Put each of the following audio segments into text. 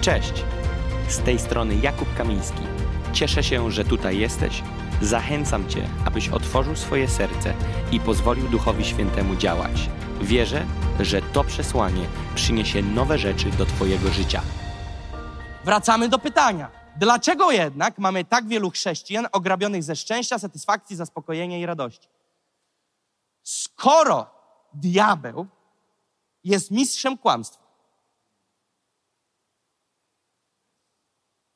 Cześć! Z tej strony Jakub Kamiński. Cieszę się, że tutaj jesteś. Zachęcam Cię, abyś otworzył swoje serce i pozwolił Duchowi Świętemu działać. Wierzę, że to przesłanie przyniesie nowe rzeczy do Twojego życia. Wracamy do pytania. Dlaczego jednak mamy tak wielu chrześcijan ograbionych ze szczęścia, satysfakcji, zaspokojenia i radości? Skoro diabeł jest mistrzem kłamstwa,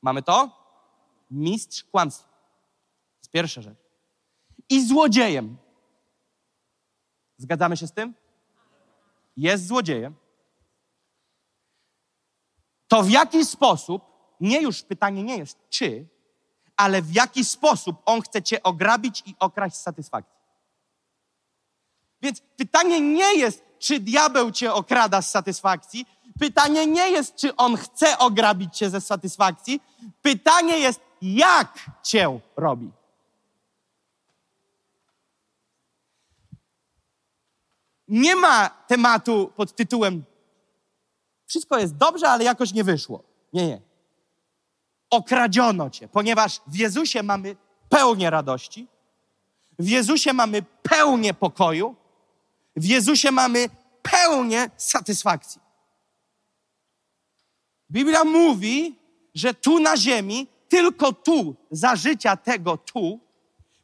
Mamy to? Mistrz kłamstwa. To jest pierwsza rzecz. I złodziejem. Zgadzamy się z tym? Jest złodziejem. To w jaki sposób, nie już pytanie nie jest czy, ale w jaki sposób on chce cię ograbić i okraść satysfakcji. Więc pytanie nie jest, czy diabeł cię okrada z satysfakcji, Pytanie nie jest, czy on chce ograbić cię ze satysfakcji. Pytanie jest, jak cię robi. Nie ma tematu pod tytułem wszystko jest dobrze, ale jakoś nie wyszło. Nie, nie. Okradziono cię, ponieważ w Jezusie mamy pełnię radości, w Jezusie mamy pełnię pokoju, w Jezusie mamy pełnię satysfakcji. Biblia mówi, że tu na ziemi, tylko tu, za życia tego tu,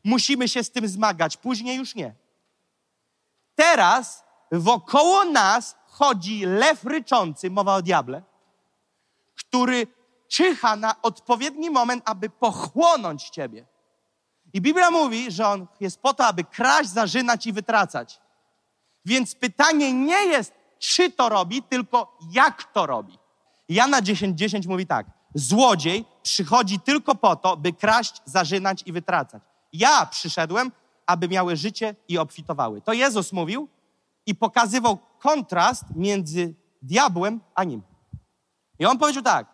musimy się z tym zmagać, później już nie. Teraz wokoło nas chodzi lew ryczący, mowa o diable, który czyha na odpowiedni moment, aby pochłonąć ciebie. I Biblia mówi, że on jest po to, aby kraść, zarzynać i wytracać. Więc pytanie nie jest, czy to robi, tylko jak to robi. Jana 10:10 10 mówi tak: Złodziej przychodzi tylko po to, by kraść, zarzynać i wytracać. Ja przyszedłem, aby miały życie i obfitowały. To Jezus mówił i pokazywał kontrast między diabłem a nim. I on powiedział tak: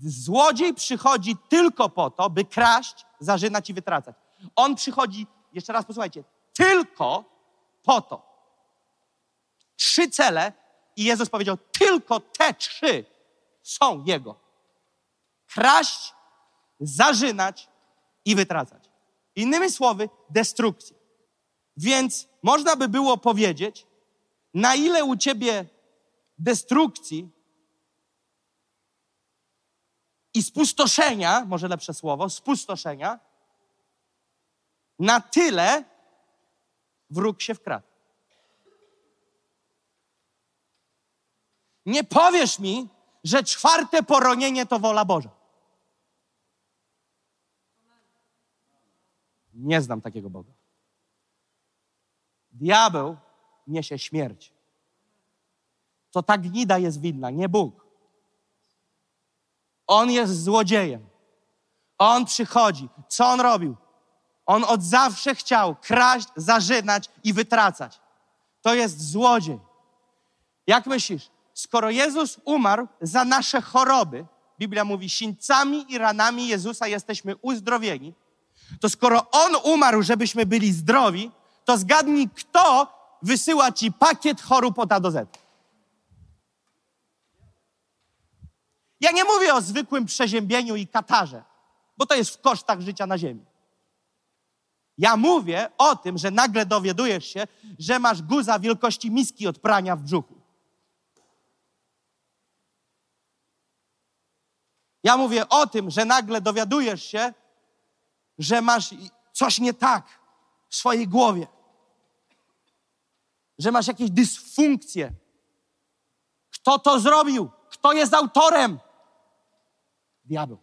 Złodziej przychodzi tylko po to, by kraść, zarzynać i wytracać. On przychodzi, jeszcze raz posłuchajcie, tylko po to. Trzy cele i Jezus powiedział, tylko te trzy są Jego. Kraść, zarzynać i wytracać. Innymi słowy, destrukcja. Więc można by było powiedzieć, na ile u Ciebie destrukcji i spustoszenia, może lepsze słowo, spustoszenia, na tyle wróg się wkradł. Nie powiesz mi, że czwarte poronienie to wola Boża. Nie znam takiego Boga. Diabeł niesie śmierć. To ta gnida jest winna, nie Bóg. On jest złodziejem. On przychodzi. Co on robił? On od zawsze chciał kraść, zarzynać i wytracać. To jest złodziej. Jak myślisz, skoro Jezus umarł za nasze choroby, Biblia mówi, sińcami i ranami Jezusa jesteśmy uzdrowieni, to skoro On umarł, żebyśmy byli zdrowi, to zgadnij, kto wysyła ci pakiet chorób od A do Z. Ja nie mówię o zwykłym przeziębieniu i katarze, bo to jest w kosztach życia na ziemi. Ja mówię o tym, że nagle dowiadujesz się, że masz guza wielkości miski od prania w brzuchu. Ja mówię o tym, że nagle dowiadujesz się, że masz coś nie tak w swojej głowie, że masz jakieś dysfunkcje. Kto to zrobił? Kto jest autorem? Diabeł.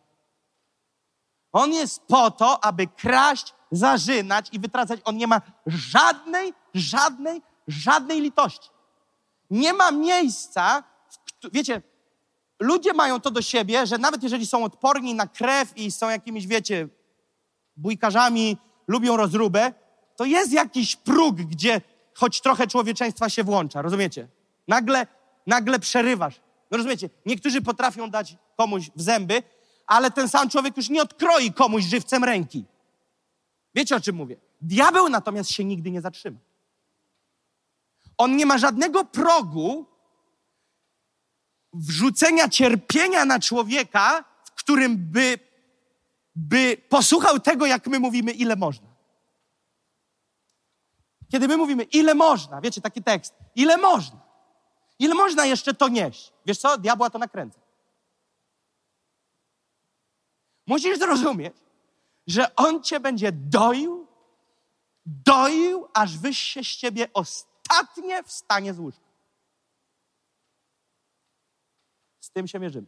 On jest po to, aby kraść, zarzynać i wytracać. On nie ma żadnej, żadnej, żadnej litości. Nie ma miejsca, w, wiecie, ludzie mają to do siebie, że nawet jeżeli są odporni na krew i są jakimiś, wiecie, bójkarzami, lubią rozróbę, to jest jakiś próg, gdzie choć trochę człowieczeństwa się włącza, rozumiecie? Nagle, nagle przerywasz. No rozumiecie? Niektórzy potrafią dać komuś w zęby, ale ten sam człowiek już nie odkroi komuś żywcem ręki. Wiecie o czym mówię? Diabeł natomiast się nigdy nie zatrzyma. On nie ma żadnego progu, wrzucenia cierpienia na człowieka, w którym by, by posłuchał tego, jak my mówimy, ile można. Kiedy my mówimy, ile można, wiecie, taki tekst, ile można, ile można jeszcze to nieść. Wiesz co, diabła to nakręca. Musisz zrozumieć, że on cię będzie doił, doił, aż wyś się z ciebie ostatnie wstanie z łóżka. Z tym się mierzymy.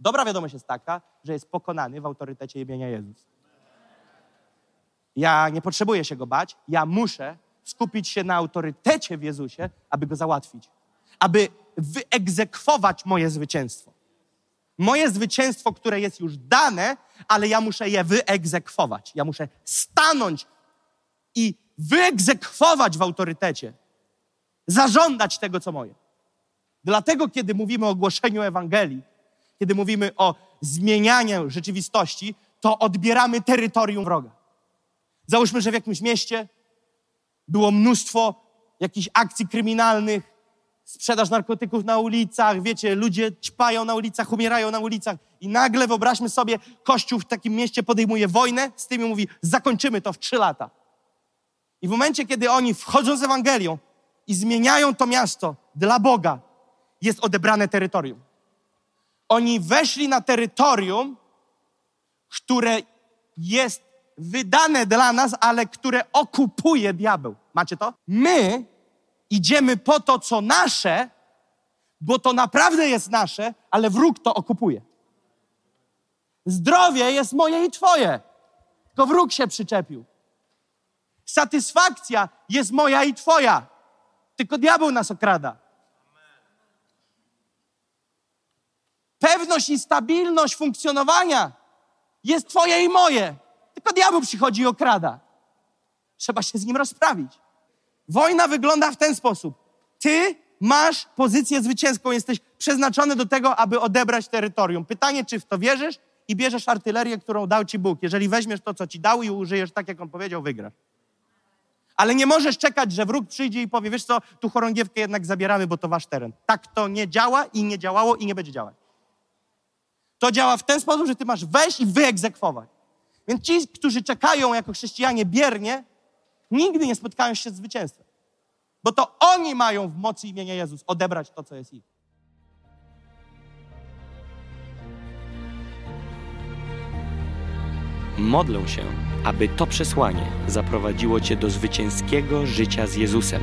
Dobra wiadomość jest taka, że jest pokonany w autorytecie imienia Jezus. Ja nie potrzebuję się go bać, ja muszę skupić się na autorytecie w Jezusie, aby go załatwić, aby wyegzekwować moje zwycięstwo. Moje zwycięstwo, które jest już dane, ale ja muszę je wyegzekwować. Ja muszę stanąć i wyegzekwować w autorytecie, zażądać tego, co moje. Dlatego, kiedy mówimy o głoszeniu Ewangelii, kiedy mówimy o zmienianiu rzeczywistości, to odbieramy terytorium wroga. Załóżmy, że w jakimś mieście było mnóstwo jakichś akcji kryminalnych, sprzedaż narkotyków na ulicach, wiecie, ludzie ćpają na ulicach, umierają na ulicach i nagle wyobraźmy sobie, Kościół w takim mieście podejmuje wojnę z tym i mówi, zakończymy to w trzy lata. I w momencie, kiedy oni wchodzą z Ewangelią i zmieniają to miasto dla Boga, jest odebrane terytorium. Oni weszli na terytorium, które jest wydane dla nas, ale które okupuje diabeł. Macie to? My idziemy po to, co nasze, bo to naprawdę jest nasze, ale wróg to okupuje. Zdrowie jest moje i twoje, tylko wróg się przyczepił. Satysfakcja jest moja i twoja, tylko diabeł nas okrada. Pewność i stabilność funkcjonowania jest twoje i moje, tylko diabeł przychodzi i okrada. Trzeba się z nim rozprawić. Wojna wygląda w ten sposób. Ty masz pozycję zwycięską, jesteś przeznaczony do tego, aby odebrać terytorium. Pytanie, czy w to wierzysz i bierzesz artylerię, którą dał ci Bóg. Jeżeli weźmiesz to, co ci dał i użyjesz tak, jak on powiedział, wygrasz. Ale nie możesz czekać, że wróg przyjdzie i powie, wiesz co, tu chorągiewkę jednak zabieramy, bo to wasz teren. Tak to nie działa i nie działało i nie będzie działać. To działa w ten sposób, że ty masz wejść i wyegzekwować. Więc ci, którzy czekają jako chrześcijanie biernie, nigdy nie spotkają się z zwycięstwem. Bo to oni mają w mocy imienia Jezus odebrać to, co jest ich. Modlę się, aby to przesłanie zaprowadziło Cię do zwycięskiego życia z Jezusem.